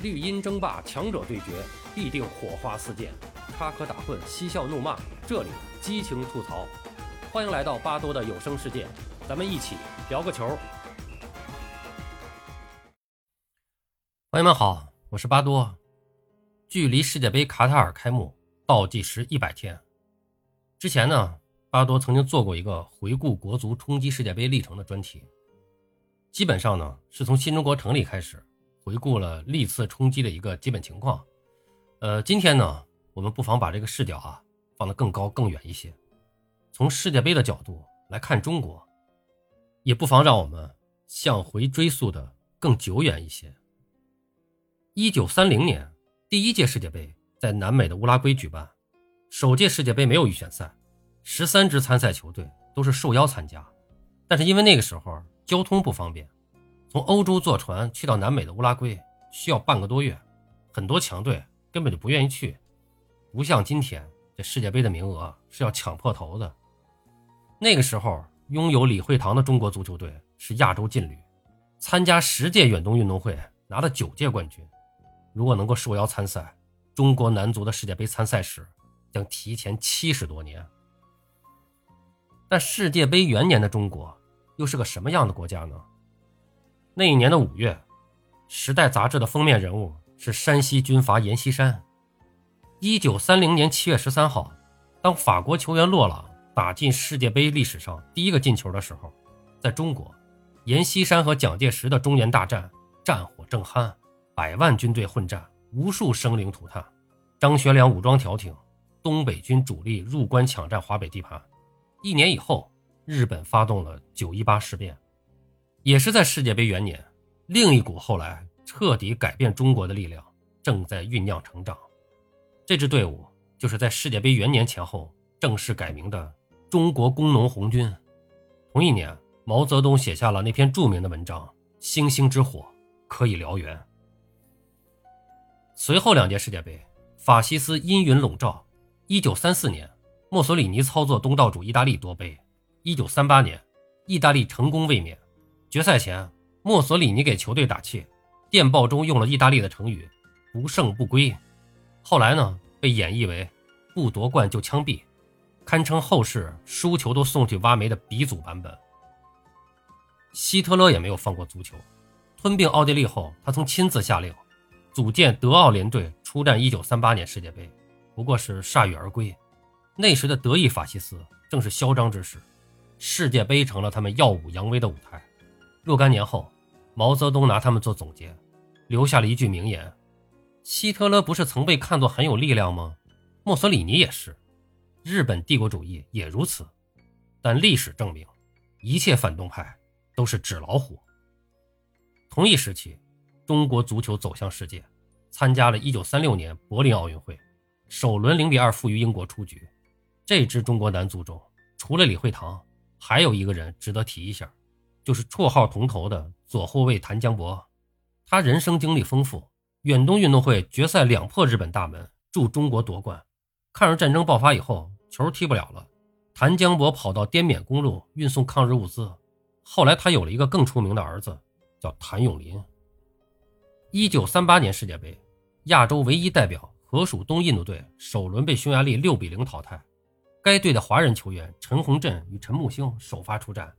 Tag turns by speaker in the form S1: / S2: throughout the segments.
S1: 绿茵争霸，强者对决，必定火花四溅；插科打诨，嬉笑怒骂，这里激情吐槽。欢迎来到巴多的有声世界，咱们一起聊个球。朋友们好，我是巴多。距离世界杯卡塔尔开幕倒计时一百天，之前呢，巴多曾经做过一个回顾国足冲击世界杯历程的专题，基本上呢是从新中国成立开始。回顾了历次冲击的一个基本情况，呃，今天呢，我们不妨把这个视角啊放得更高更远一些，从世界杯的角度来看中国，也不妨让我们向回追溯的更久远一些。一九三零年，第一届世界杯在南美的乌拉圭举办，首届世界杯没有预选赛，十三支参赛球队都是受邀参加，但是因为那个时候交通不方便。从欧洲坐船去到南美的乌拉圭需要半个多月，很多强队根本就不愿意去，不像今天这世界杯的名额是要抢破头的。那个时候拥有李惠堂的中国足球队是亚洲劲旅，参加十届远东运动会拿了九届冠军，如果能够受邀参赛，中国男足的世界杯参赛史将提前七十多年。但世界杯元年的中国又是个什么样的国家呢？那一年的五月，《时代》杂志的封面人物是山西军阀阎锡山。一九三零年七月十三号，当法国球员洛朗打进世界杯历史上第一个进球的时候，在中国，阎锡山和蒋介石的中原大战战火正酣，百万军队混战，无数生灵涂炭。张学良武装调停，东北军主力入关抢占华北地盘。一年以后，日本发动了九一八事变。也是在世界杯元年，另一股后来彻底改变中国的力量正在酝酿成长。这支队伍就是在世界杯元年前后正式改名的中国工农红军。同一年，毛泽东写下了那篇著名的文章《星星之火可以燎原》。随后两届世界杯，法西斯阴云笼罩。1934年，墨索里尼操作东道主意大利夺杯。1938年，意大利成功卫冕。决赛前，墨索里尼给球队打气，电报中用了意大利的成语“不胜不归”，后来呢被演绎为“不夺冠就枪毙”，堪称后世输球都送去挖煤的鼻祖版本。希特勒也没有放过足球，吞并奥地利后，他曾亲自下令组建德奥联队出战1938年世界杯，不过是铩羽而归。那时的德意法西斯正是嚣张之时，世界杯成了他们耀武扬威的舞台。若干年后，毛泽东拿他们做总结，留下了一句名言：“希特勒不是曾被看作很有力量吗？墨索里尼也是，日本帝国主义也如此。但历史证明，一切反动派都是纸老虎。”同一时期，中国足球走向世界，参加了1936年柏林奥运会，首轮0比2负于英国出局。这支中国男足中，除了李惠堂，还有一个人值得提一下。就是绰号“铜头”的左后卫谭江博，他人生经历丰富，远东运动会决赛两破日本大门，助中国夺冠。抗日战争爆发以后，球踢不了了，谭江博跑到滇缅公路运送抗日物资。后来他有了一个更出名的儿子，叫谭咏麟。一九三八年世界杯，亚洲唯一代表河属东印度队首轮被匈牙利六比零淘汰，该队的华人球员陈洪振与陈木星首发出战。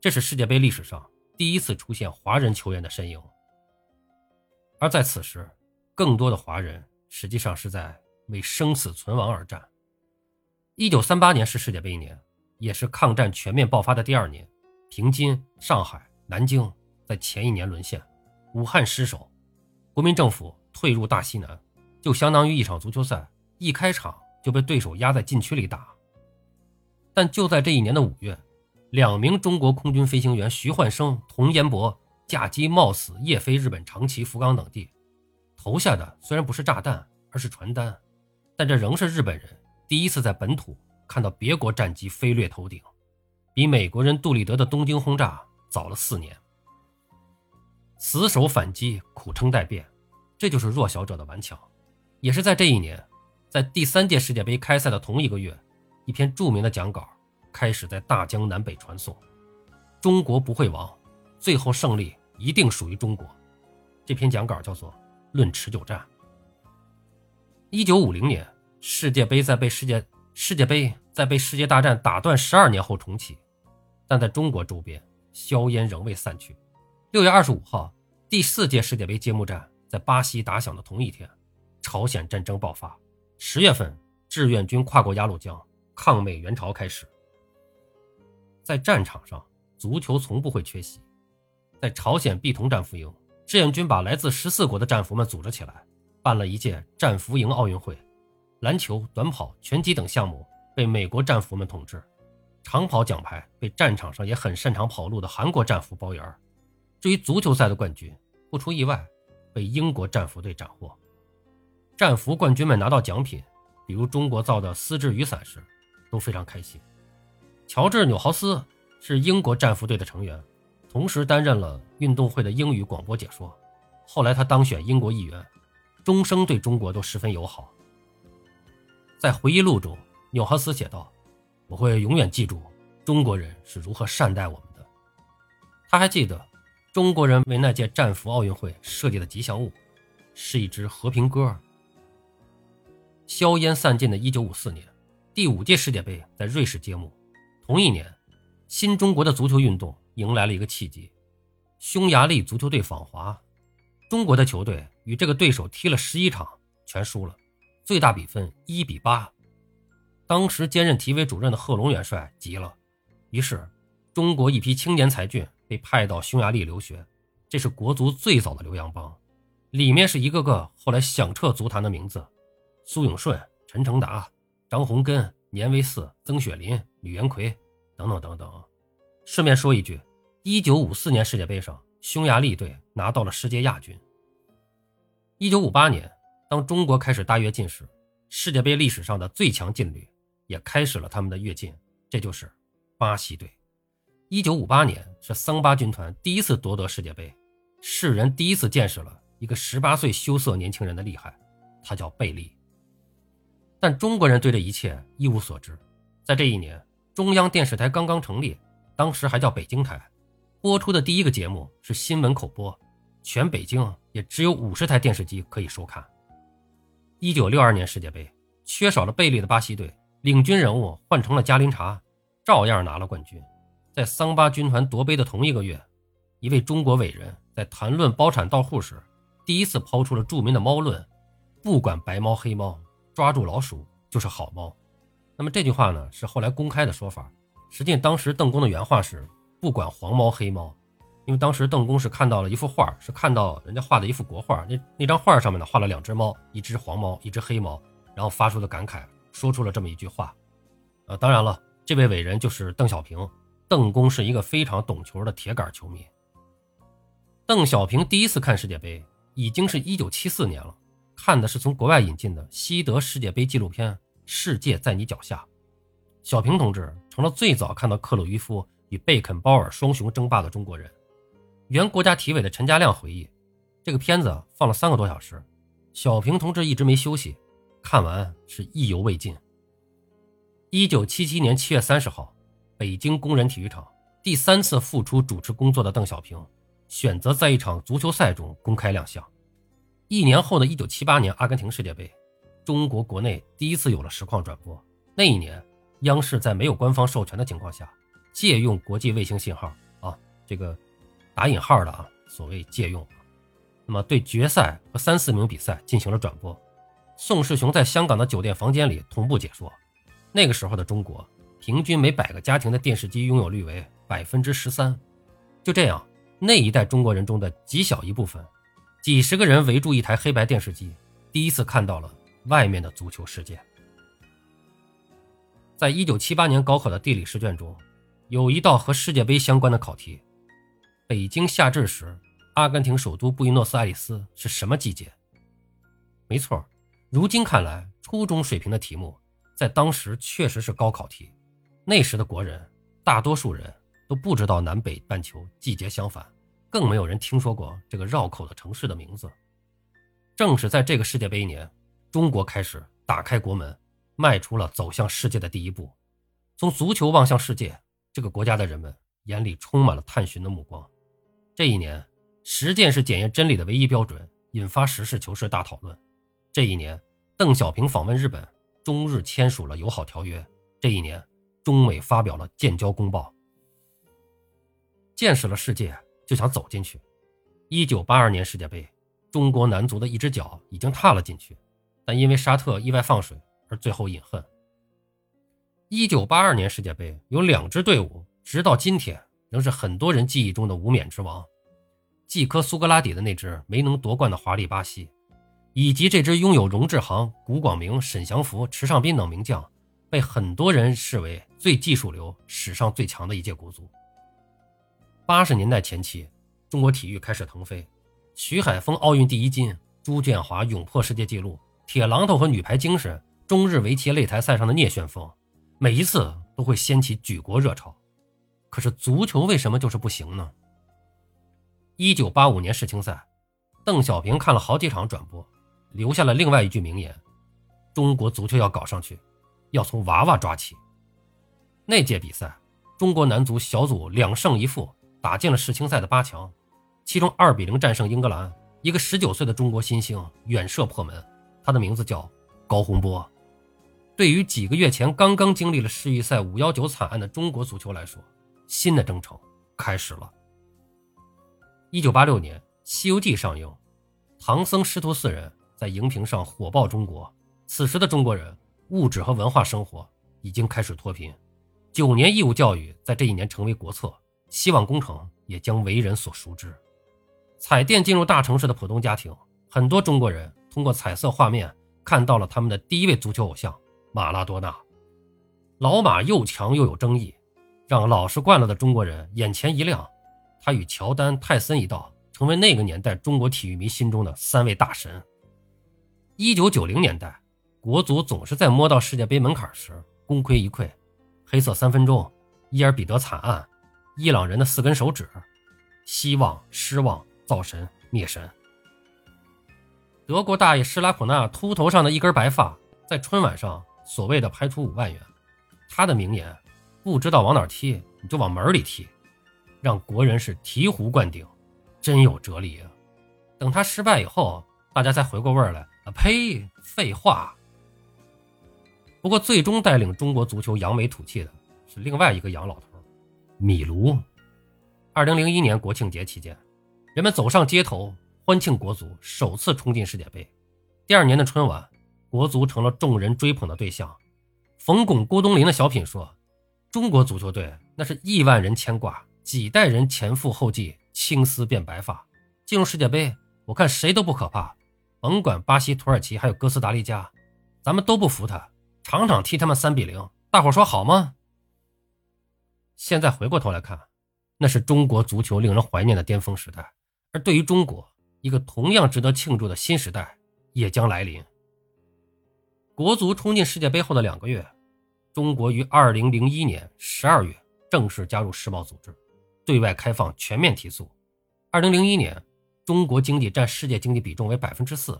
S1: 这是世界杯历史上第一次出现华人球员的身影，而在此时，更多的华人实际上是在为生死存亡而战。一九三八年是世界杯年，也是抗战全面爆发的第二年。平津、上海、南京在前一年沦陷，武汉失守，国民政府退入大西南，就相当于一场足球赛，一开场就被对手压在禁区里打。但就在这一年的五月。两名中国空军飞行员徐焕生、童延博驾机冒死夜飞日本长崎、福冈等地，投下的虽然不是炸弹，而是传单，但这仍是日本人第一次在本土看到别国战机飞掠头顶，比美国人杜立德的东京轰炸早了四年。死守反击，苦撑待变，这就是弱小者的顽强。也是在这一年，在第三届世界杯开赛的同一个月，一篇著名的讲稿。开始在大江南北传送，中国不会亡，最后胜利一定属于中国。这篇讲稿叫做《论持久战。一九五零年，世界杯在被世界世界杯在被世界大战打断十二年后重启，但在中国周边，硝烟仍未散去。六月二十五号，第四届世界杯揭幕战在巴西打响的同一天，朝鲜战争爆发。十月份，志愿军跨过鸭绿江，抗美援朝开始。在战场上，足球从不会缺席。在朝鲜碧桐战俘营，志愿军把来自十四国的战俘们组织起来。办了一届战俘营奥运会，篮球、短跑、拳击等项目被美国战俘们统治，长跑奖牌被战场上也很擅长跑路的韩国战俘包圆。至于足球赛的冠军，不出意外被英国战俘队斩获。战俘冠军们拿到奖品，比如中国造的丝质雨伞时，都非常开心。乔治·纽豪斯是英国战俘队的成员，同时担任了运动会的英语广播解说。后来他当选英国议员。终生对中国都十分友好。在回忆录中，纽豪斯写道：“我会永远记住中国人是如何善待我们的。”他还记得，中国人为那届战俘奥运会设计的吉祥物是一支和平鸽。硝烟散尽的1954年，第五届世界杯在瑞士揭幕。同一年，新中国的足球运动迎来了一个契机：匈牙利足球队访华。中国的球队与这个对手踢了十一场，全输了，最大比分一比八。当时兼任体委主任的贺龙元帅急了，于是中国一批青年才俊被派到匈牙利留学，这是国足最早的留洋帮，里面是一个个后来响彻足坛的名字：苏永顺、陈成达、张洪根、年维四、曾雪林、吕元奎等等等等。顺便说一句，一九五四年世界杯上。匈牙利队拿到了世界亚军。一九五八年，当中国开始大跃进时，世界杯历史上的最强劲旅也开始了他们的跃进，这就是巴西队。一九五八年是桑巴军团第一次夺得世界杯，世人第一次见识了一个十八岁羞涩年轻人的厉害，他叫贝利。但中国人对这一切一无所知。在这一年，中央电视台刚刚成立，当时还叫北京台。播出的第一个节目是新闻口播，全北京也只有五十台电视机可以收看。一九六二年世界杯，缺少了贝利的巴西队领军人物换成了加林查，照样拿了冠军。在桑巴军团夺杯的同一个月，一位中国伟人在谈论包产到户时，第一次抛出了著名的猫论：不管白猫黑猫，抓住老鼠就是好猫。那么这句话呢，是后来公开的说法，实际当时邓公的原话是。不管黄猫黑猫，因为当时邓公是看到了一幅画，是看到人家画的一幅国画，那那张画上面呢画了两只猫，一只黄猫，一只黑猫，然后发出的感慨，说出了这么一句话。呃，当然了，这位伟人就是邓小平。邓公是一个非常懂球的铁杆球迷。邓小平第一次看世界杯已经是一九七四年了，看的是从国外引进的西德世界杯纪录片《世界在你脚下》。小平同志成了最早看到克鲁伊夫。与贝肯鲍尔双雄争霸的中国人，原国家体委的陈家亮回忆，这个片子放了三个多小时，小平同志一直没休息，看完是意犹未尽。一九七七年七月三十号，北京工人体育场第三次复出主持工作的邓小平，选择在一场足球赛中公开亮相。一年后的一九七八年阿根廷世界杯，中国国内第一次有了实况转播。那一年，央视在没有官方授权的情况下。借用国际卫星信号啊，这个打引号的啊，所谓借用。那么对决赛和三四名比赛进行了转播。宋世雄在香港的酒店房间里同步解说。那个时候的中国，平均每百个家庭的电视机拥有率为百分之十三。就这样，那一代中国人中的极小一部分，几十个人围住一台黑白电视机，第一次看到了外面的足球世界。在一九七八年高考的地理试卷中。有一道和世界杯相关的考题：北京夏至时，阿根廷首都布宜诺斯艾利斯是什么季节？没错，如今看来，初中水平的题目，在当时确实是高考题。那时的国人，大多数人都不知道南北半球季节相反，更没有人听说过这个绕口的城市的名字。正是在这个世界杯年，中国开始打开国门，迈出了走向世界的第一步，从足球望向世界。这个国家的人们眼里充满了探寻的目光。这一年，实践是检验真理的唯一标准，引发实事求是大讨论。这一年，邓小平访问日本，中日签署了友好条约。这一年，中美发表了建交公报。见识了世界，就想走进去。一九八二年世界杯，中国男足的一只脚已经踏了进去，但因为沙特意外放水而最后饮恨。一九八二年世界杯有两支队伍，直到今天仍是很多人记忆中的无冕之王：季科苏格拉底的那支没能夺冠的华丽巴西，以及这支拥有荣志航、古广明、沈祥福、池尚斌等名将，被很多人视为最技术流、史上最强的一届国足。八十年代前期。中国体育开始腾飞，徐海峰奥运第一金，朱建华勇破世界纪录，铁榔头和女排精神，中日围棋擂台赛上的聂旋风，每一次都会掀起举国热潮。可是足球为什么就是不行呢？一九八五年世青赛，邓小平看了好几场转播，留下了另外一句名言：中国足球要搞上去，要从娃娃抓起。那届比赛，中国男足小组两胜一负，打进了世青赛的八强。其中二比零战胜英格兰，一个十九岁的中国新星远射破门，他的名字叫高洪波。对于几个月前刚刚经历了世预赛五幺九惨案的中国足球来说，新的征程开始了。一九八六年，《西游记》上映，唐僧师徒四人在荧屏上火爆中国。此时的中国人物质和文化生活已经开始脱贫，九年义务教育在这一年成为国策，希望工程也将为人所熟知。彩电进入大城市的普通家庭，很多中国人通过彩色画面看到了他们的第一位足球偶像马拉多纳。老马又强又有争议，让老实惯了的中国人眼前一亮。他与乔丹、泰森一道，成为那个年代中国体育迷心中的三位大神。一九九零年代，国足总是在摸到世界杯门槛时功亏一篑。黑色三分钟、伊尔比德惨案、伊朗人的四根手指、希望、失望。造神灭神。德国大爷施拉普纳秃头上的一根白发，在春晚上所谓的拍出五万元，他的名言：“不知道往哪踢，你就往门里踢”，让国人是醍醐灌顶，真有哲理啊！等他失败以后，大家才回过味儿来，啊呸，废话。不过，最终带领中国足球扬眉吐气的是另外一个洋老头，米卢。二零零一年国庆节期间。人们走上街头欢庆国足首次冲进世界杯。第二年的春晚，国足成了众人追捧的对象。冯巩、郭冬临的小品说：“中国足球队那是亿万人牵挂，几代人前赴后继，青丝变白发。进入世界杯，我看谁都不可怕，甭管巴西、土耳其还有哥斯达黎加，咱们都不服他，场场踢他们三比零。大伙说好吗？”现在回过头来看，那是中国足球令人怀念的巅峰时代。而对于中国，一个同样值得庆祝的新时代也将来临。国足冲进世界杯后的两个月，中国于二零零一年十二月正式加入世贸组织，对外开放全面提速。二零零一年，中国经济占世界经济比重为百分之四，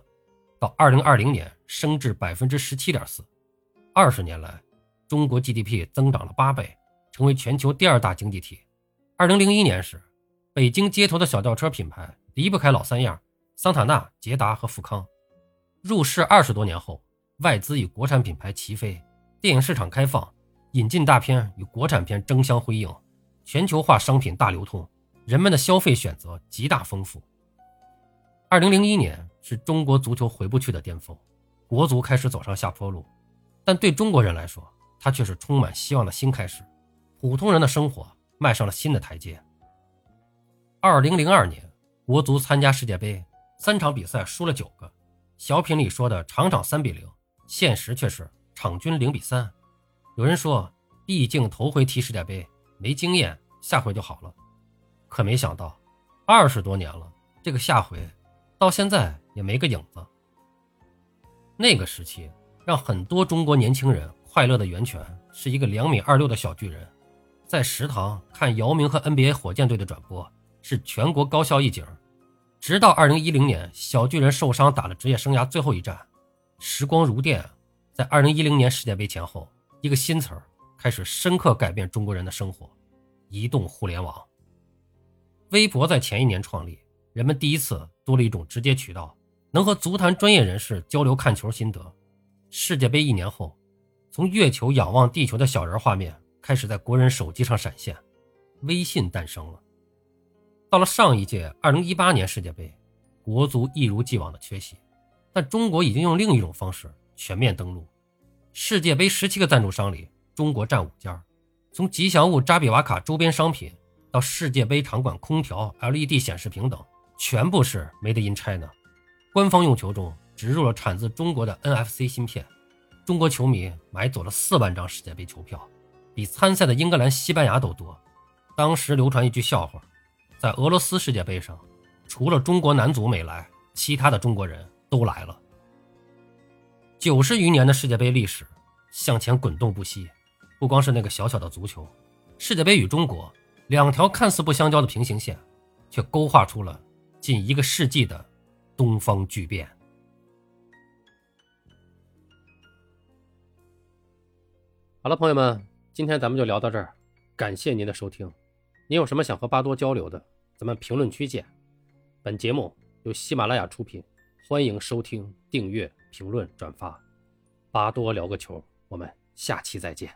S1: 到二零二零年升至百分之十七点四。二十年来，中国 GDP 增长了八倍，成为全球第二大经济体。二零零一年时。北京街头的小轿车品牌离不开老三样：桑塔纳、捷达和富康。入市二十多年后，外资与国产品牌齐飞，电影市场开放，引进大片与国产片争相辉映，全球化商品大流通，人们的消费选择极大丰富。二零零一年是中国足球回不去的巅峰，国足开始走上下坡路，但对中国人来说，它却是充满希望的新开始，普通人的生活迈上了新的台阶。二零零二年，国足参加世界杯，三场比赛输了九个。小品里说的场场三比零，现实却是场均零比三。有人说，毕竟头回踢世界杯，没经验，下回就好了。可没想到，二十多年了，这个下回到现在也没个影子。那个时期，让很多中国年轻人快乐的源泉，是一个两米二六的小巨人，在食堂看姚明和 NBA 火箭队的转播。是全国高校一景，直到二零一零年，小巨人受伤打了职业生涯最后一战。时光如电，在二零一零年世界杯前后，一个新词儿开始深刻改变中国人的生活：移动互联网。微博在前一年创立，人们第一次多了一种直接渠道，能和足坛专业人士交流看球心得。世界杯一年后，从月球仰望地球的小人画面开始在国人手机上闪现，微信诞生了。到了上一届2018年世界杯，国足一如既往的缺席，但中国已经用另一种方式全面登陆。世界杯十七个赞助商里，中国占五家，从吉祥物扎比瓦卡周边商品到世界杯场馆空调、LED 显示屏等，全部是 Made in China。官方用球中植入了产自中国的 NFC 芯片。中国球迷买走了四万张世界杯球票，比参赛的英格兰、西班牙都多。当时流传一句笑话。在俄罗斯世界杯上，除了中国男足没来，其他的中国人都来了。九十余年的世界杯历史向前滚动不息，不光是那个小小的足球，世界杯与中国两条看似不相交的平行线，却勾画出了近一个世纪的东方巨变。好了，朋友们，今天咱们就聊到这儿，感谢您的收听。您有什么想和巴多交流的，咱们评论区见。本节目由喜马拉雅出品，欢迎收听、订阅、评论、转发。巴多聊个球，我们下期再见。